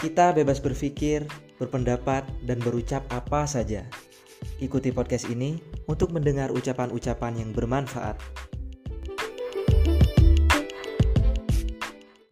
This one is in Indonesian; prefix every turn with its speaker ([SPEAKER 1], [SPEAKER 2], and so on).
[SPEAKER 1] Kita bebas berpikir, berpendapat, dan berucap apa saja. Ikuti podcast ini untuk mendengar ucapan-ucapan yang bermanfaat.